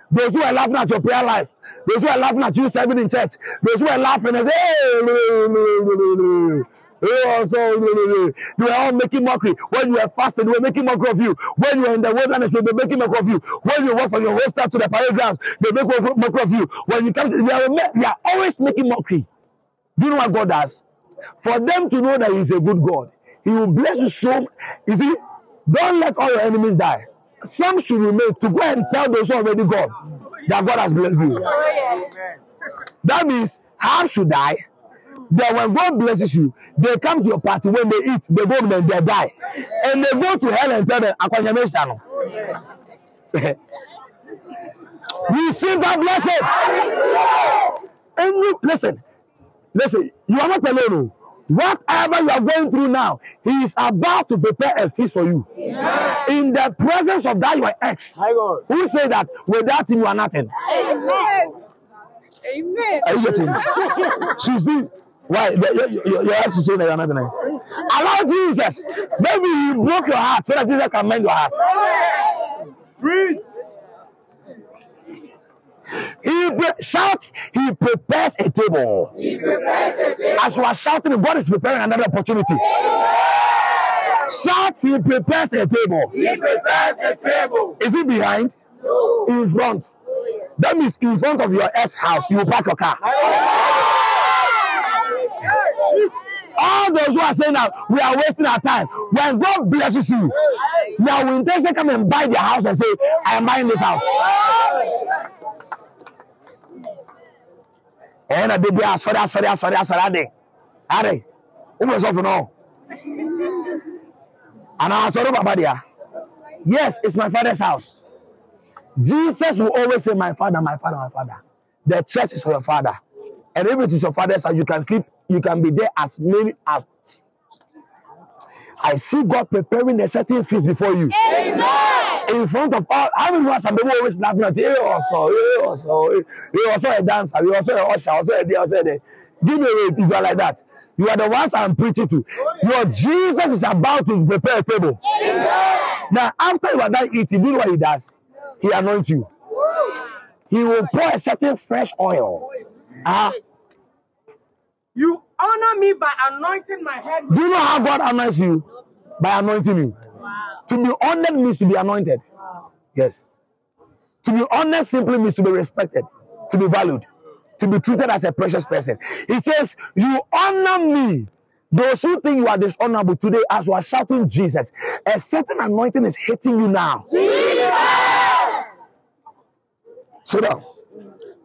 those who are laughing at your prayer life, those who are laughing at you serving in church, those who are laughing and say, hey, also, they were all making mockery. When you were fasting, were making mockery of you. When you were in the wilderness, they were making mockery of you. When you walk from your hostel to the parade grounds, they make mockery of you. When you come to, they are, they are always making mockery. Do you know what God does? For them to know that He is a good God, He will bless you so. You see, don't let all your enemies die. Some should remain to go and tell those who already gone that God has blessed you. That means half should die. Then when God blesses you, they come to your party. When they eat, they go and they die. And they go to hell and tell them, Akwanyameshano. Receive that blessing. And you, listen, listen, you are not alone. Whatever you are going through now, He is about to prepare a feast for you. Amen. In the presence of that your ex, who say that without him you are nothing. Amen. Amen. Are you getting? She's this. Why? Your, your, your ex is saying that you are nothing. Eh? Allow Jesus. Maybe He broke your heart so that Jesus can mend your heart. Breathe. He shout, he prepares a table. He prepares a table. As you are shouting, God is preparing another opportunity. Yeah. Shout, he prepares a table. He prepares a table. Is it behind? No. In front. That means in front of your S house, you park your car. All those who are saying that we are wasting our time, when God blesses you, now we intention come and buy their house and say, I am buying this house. De bi asɔre asɔre asɔre asɔre ade ade wobɛ sɔfo no anaa asɔre baba dea yes it's my father's house. Jesus will always say my father my father my father. The church is for your father. And if it is your father's house you can sleep you can be there as many as I see God preparing a certain feast before you. Amen. In front of all, how many of some people always laughing at you? Hey, also, hey, also, hey, also a dancer, you also a usher, also a day, also a day. Give me a wave if you are like that. You are the ones I'm preaching to. Your Jesus is about to prepare a table. Amen. Now, after you are done eating, you know what he does? He anoints you. He will pour a certain fresh oil. Uh, you honor me by anointing my head. Do you know how God anoints you? By anointing you. Wow. To be honored means to be anointed. Wow. Yes. To be honored simply means to be respected, to be valued, to be treated as a precious person. He says, You honor me. Those who think you are dishonorable today, as you are shouting Jesus, a certain anointing is hitting you now. Jesus! Sit down.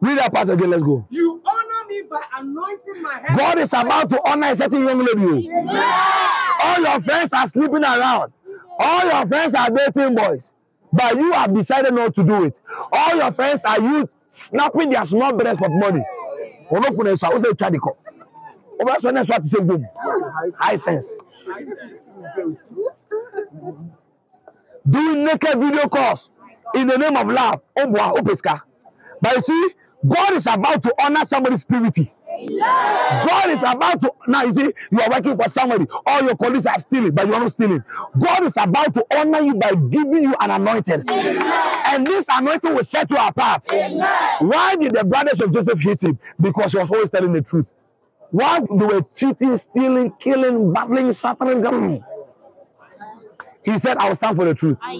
Read that part again. Let's go. You honor me by anointing my head. God is about to honor a certain young lady. Yeah. All your friends are sleeping around. All your friends are dating boys. But you have decided not to do it. All your friends are you snapping their small breasts for money. Ono fun eso, o say twa de ko. O ba so na so ati say boom. High sense. Doing naked video calls in the name of love. O pesca. But you see, God is about to honor somebody's purity. God is about to now you see you are working for somebody, all your colleagues are stealing, but you are not stealing. God is about to honor you by giving you an anointing, Amen. and this anointing will set you apart. Amen. Why did the brothers of Joseph hate him? Because he was always telling the truth. Whilst they were cheating, stealing, killing, battling, shattering, he said, I will stand for the truth. Ah,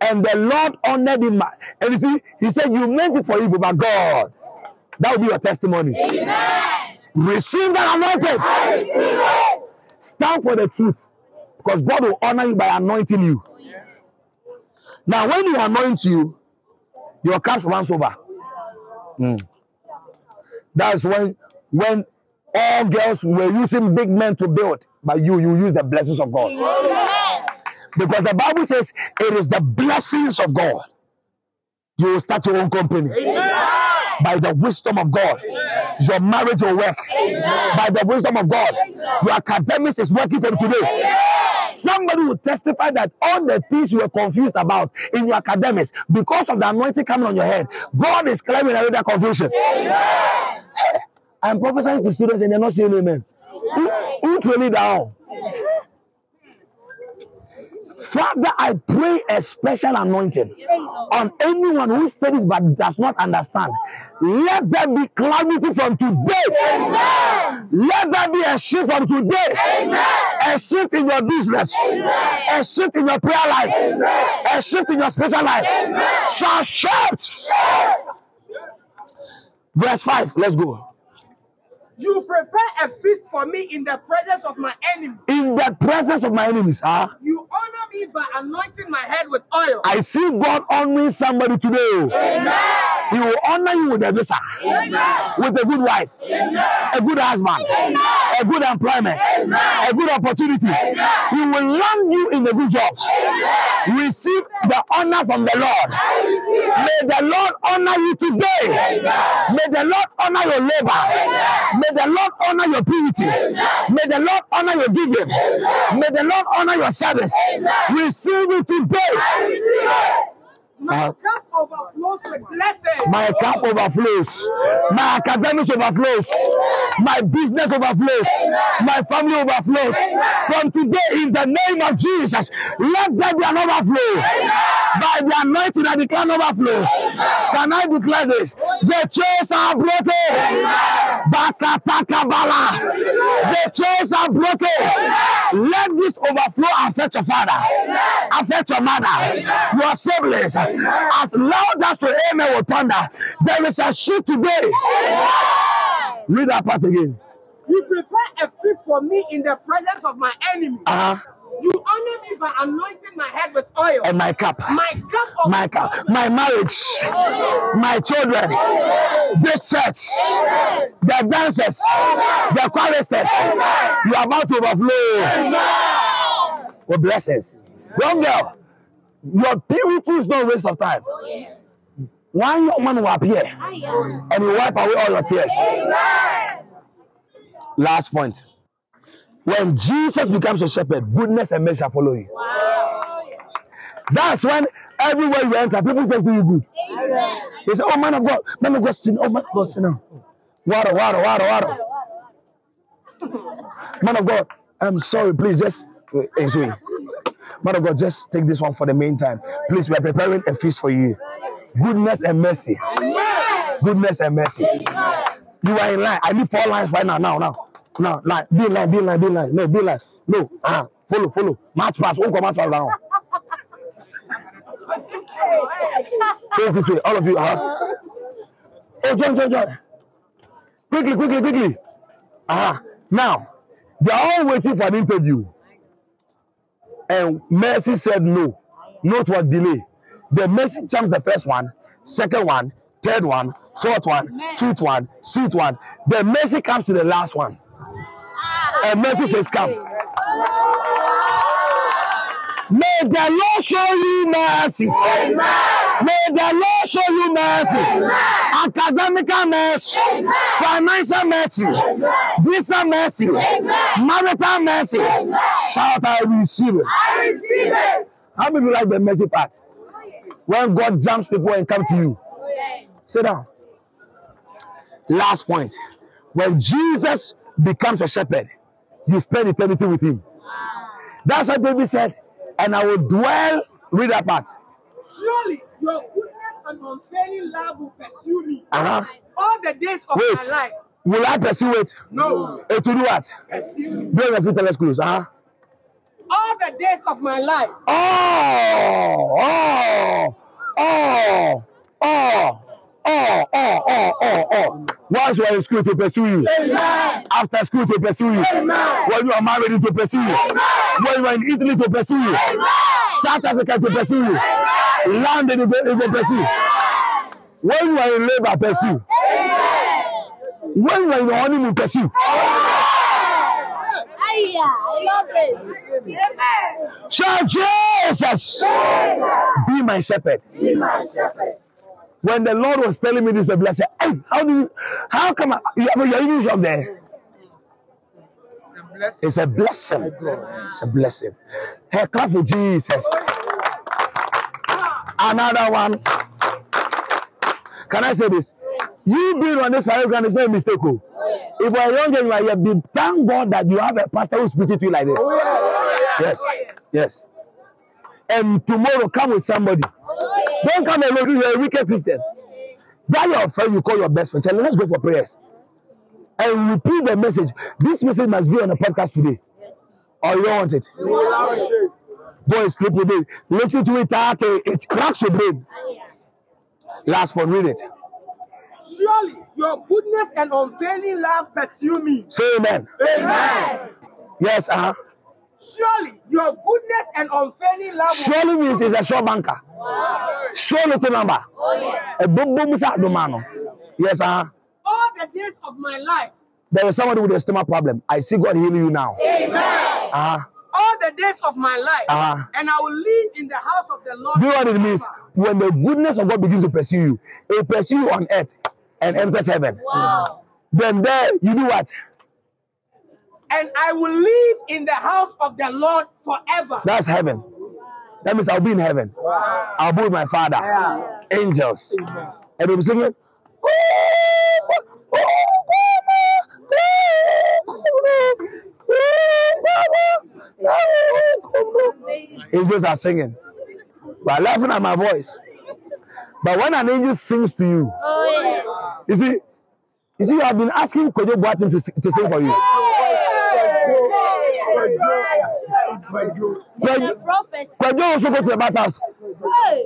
and the Lord honored him. And you see, he said, You meant it for evil, but God, that will be your testimony. Amen. Receive that anointing. I receive it. Stand for the truth because God will honor you by anointing you. Now, when He anoints you, your cup runs over. Mm. That's when when all girls were using big men to build, but you you use the blessings of God. Amen. Because the Bible says it is the blessings of God. You will start your own company by the wisdom of God. Your marriage will work by the wisdom of God. Your academics is working from today. Somebody will testify that all the things you were confused about in your academics, because of the anointing coming on your head, God is clearing away that confusion. Hey, I'm prophesying to students and they're not saying amen. Who, who truly down? Father, I pray a special anointing on anyone who studies but does not understand. Let there be clarity from today. Let there be a shift from today. A shift in your business. A shift in your prayer life. A shift in your spiritual life. Shall shift. Verse 5. Let's go. You prepare a feast for me in the presence of my enemies. In the presence of my enemies. Ah, You honor me by anointing my head with oil. I see God honoring somebody today. Amen. He will honor you with a visa, Amen. with a good wife, Amen. a good husband, Amen. a good employment, a good opportunity. He will land you in a good job. Receive the honor from the Lord. May the Lord honor you today. May the Lord honor your labor. May the Lord honor your purity. May the Lord honor your giving. May the Lord honor your service. Receive it today. My cup overflows with blessings. My cup overflows. My academics overflows. My business overflows. My family overflows. From today, in the name of Jesus, let there be an overflow. By the anointing, I declare an overflow. Can I declare this? The chains are broken. Bakatakabala. The chains are broken. Let this overflow affect your father, affect your mother, your siblings. As loud as your amen will thunder, there is a shift today. Read that part again. You prepare a feast for me in the presence of my enemy. Uh-huh. You honor me by anointing my head with oil. And my cup. My cup of my cup, my marriage, my children, this church, the dancers, the choristers, you are about to overflow. With blessings. Young girl, your purity is not a waste of time. One young man will appear and will wipe away all your tears. Last point. When Jesus becomes your shepherd, goodness and mercy shall follow you. That's when everywhere you enter, people just do you good. They say, Oh, man of God, man of God, down. Oh, man of God, down. Water, water, water, water. Man of God, I'm sorry, please just. Uh, hey, Zoe. Man of God, just take this one for the meantime. Please, we are preparing a feast for you. Goodness and mercy. Goodness and mercy. You are in line. I need four lines right now, now, now. Now, line. Be in line, be in line, be in line. No, be in line. No, ah, follow, follow. March pass. Won't come march pass down. Face this way, all of you. Uh-huh. Oh, join, join, join. Quickly, quickly, quickly. Ah, now they are all waiting for an interview, and Mercy said no. Note what delay. The Mercy jumps the first one, second one, third one, fourth one, fifth one, sixth one. The Mercy comes to the last one, and Mercy says, "Come." May the Lord show you mercy. May the Lord show you mercy. Academical mercy. Financial mercy. Visa mercy. Marital mercy. Shout, I receive it. I receive it. How many of you like the mercy part? When God jumps people and come to you. Sit down. Last point. When Jesus becomes a shepherd, you spend eternity with him. That's what David said. And I will dwell, read that part. Surely your goodness and unfailing love will pursue me Uh-huh. all the days of Wait. my life. Will I pursue it? No. Eh, to do what? Pursue. Bring your feet and let's close. Uh-huh. all the days of my life. Oh, oh, oh, oh, oh, oh, oh, oh, oh. Once you are in school to pursue you. Amen. After school to pursue you. Amen. When you are married to pursue you. When you are in Italy to pursue you. South Africa to pursue you. London to, to pursue. you. When you are in labor, pursue. When you are in honeymoon, pursue. I love it. Amen. Shout Jesus, be my shepherd. Be my shepherd. When the Lord was telling me this, the blessing, hey, how do you, how come I, you have your English up there? It's a blessing. It's a blessing. Hey, clap for Jesus. Another one. Can I say this? You being on this paragraph is not a mistake. Oh. If you're young and you are here, be thank God that you have a pastor who's preaching to you like this. Oh, yes, yes. And tomorrow come with somebody. Don't come alone. You're a wicked Christian. That your friend you call your best friend. Tell let's go for prayers. And repeat the message. This message must be on the podcast today. Or you don't want it. Go and sleep with it. Listen to it till it cracks your brain. Last one, read it. Surely your goodness and unfailing love pursue me. Say amen. Amen. Yes, uh-huh. Surely your goodness and unfailing love. Surely means it's a sure banker. Surely to number. A boom boom sa domano. Yes, uh-huh. All the days of my life. There is somebody with a stomach problem. I see God healing you now. Amen. Uh-huh. All the days of my life. Uh-huh. And I will live in the house of the Lord. Do you know what it means? When the goodness of God begins to pursue you, it pursue you on earth and enters heaven. Wow. Then there you do what? And I will live in the house of the Lord forever. That's heaven. That means I'll be in heaven. I'll be with my father. Angels. And they'll be singing. Angels are singing. But laughing at my voice. But when an angel sings to you, Oh, you see, you see, you have been asking Kojo Boatin to, to sing for you. Yes. Kojo, The prophet. Kojo also go to the battles. Hey.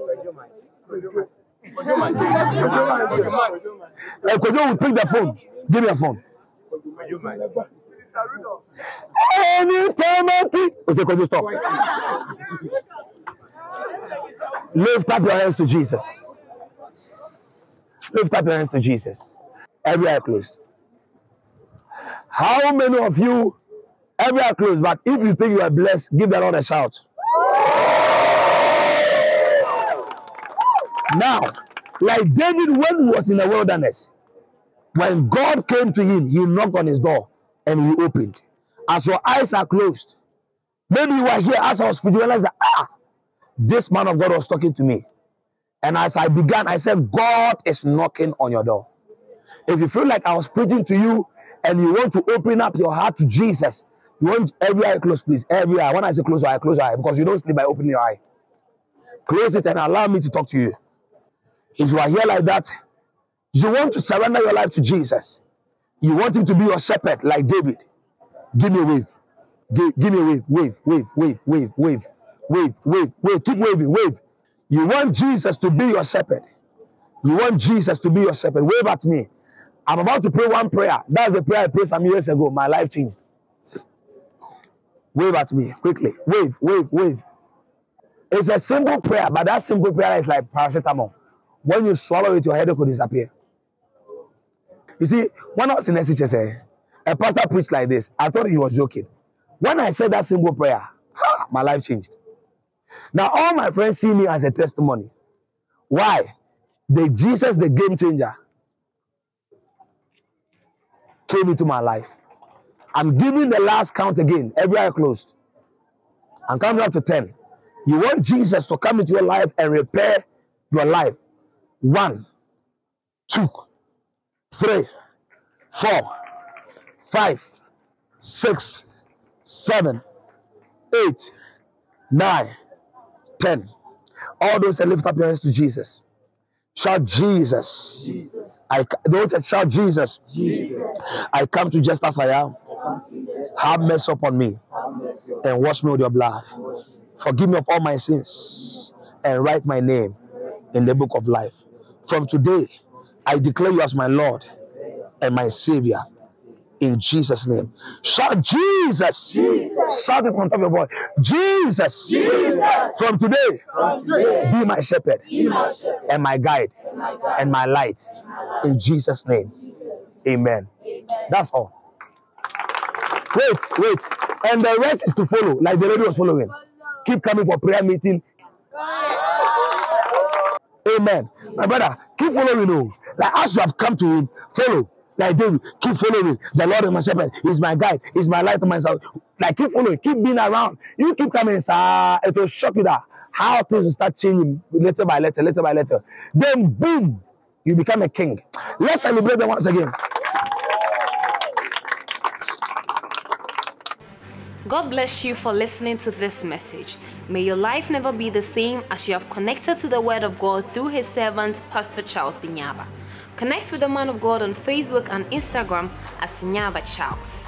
Kojo will pick the phone. Give me a phone. Anytime I think. Say, Kojo, stop. Lift up your hands to Jesus. Lift up your hands to Jesus. Every eye closed. How many of you, every eye closed, but if you think you are blessed, give the Lord a shout. Now, like David when he was in the wilderness, when God came to him, he knocked on his door and he opened. As your eyes are closed, maybe you were here as I was preaching, realized that, ah, this man of God was talking to me. And as I began, I said, God is knocking on your door. If you feel like I was preaching to you and you want to open up your heart to Jesus, you want every eye closed, please. Every eye. When I say close your eye, close your eye because you don't sleep by opening your eye. Close it and allow me to talk to you. If you are here like that, you want to surrender your life to Jesus. You want him to be your shepherd like David. Give me a wave. Give, give me a wave. Wave, wave, wave, wave, wave, wave, wave, wave. Keep waving, wave. You want Jesus to be your shepherd. You want Jesus to be your shepherd. Wave at me. I'm about to pray one prayer. That's the prayer I prayed some years ago. My life changed. Wave at me quickly. Wave, wave, wave. It's a simple prayer, but that simple prayer is like paracetamol. When you swallow it, your headache will disappear. You see, when I was in SHSA, a pastor preached like this. I thought he was joking. When I said that simple prayer, my life changed. Now, all my friends see me as a testimony. Why? The Jesus, the game changer, came into my life. I'm giving the last count again, every eye closed. I'm counting up to 10. You want Jesus to come into your life and repair your life. One, two, three, four, five, six, seven, eight, nine, ten. All those that lift up your hands to Jesus. Shout Jesus. I don't shout Jesus. I come to just as I am. Have mercy upon me. and wash me with your blood. Forgive me of all my sins and write my name in the book of life. From today, I declare you as my Lord and my Savior. In Jesus' name. Shout Jesus. Shout it from top of your voice. Jesus. From today, be my shepherd and my guide and my light. In Jesus' name. Amen. That's all. Wait, wait. And the rest is to follow, like the lady was following. Keep coming for prayer meeting. Amen. My brother, keep following him. Like as you have come to him, follow. Like David, keep following. The Lord is my shepherd. He's my guide. He's my light and my soul. Like keep following. Keep being around. You keep coming, sir. It will shock you that how things will start changing little by little, little by little. Then boom, you become a king. Let's celebrate them once again. God bless you for listening to this message. May your life never be the same as you have connected to the Word of God through His servant, Pastor Charles Nyaba. Connect with the man of God on Facebook and Instagram at Nyaba Charles.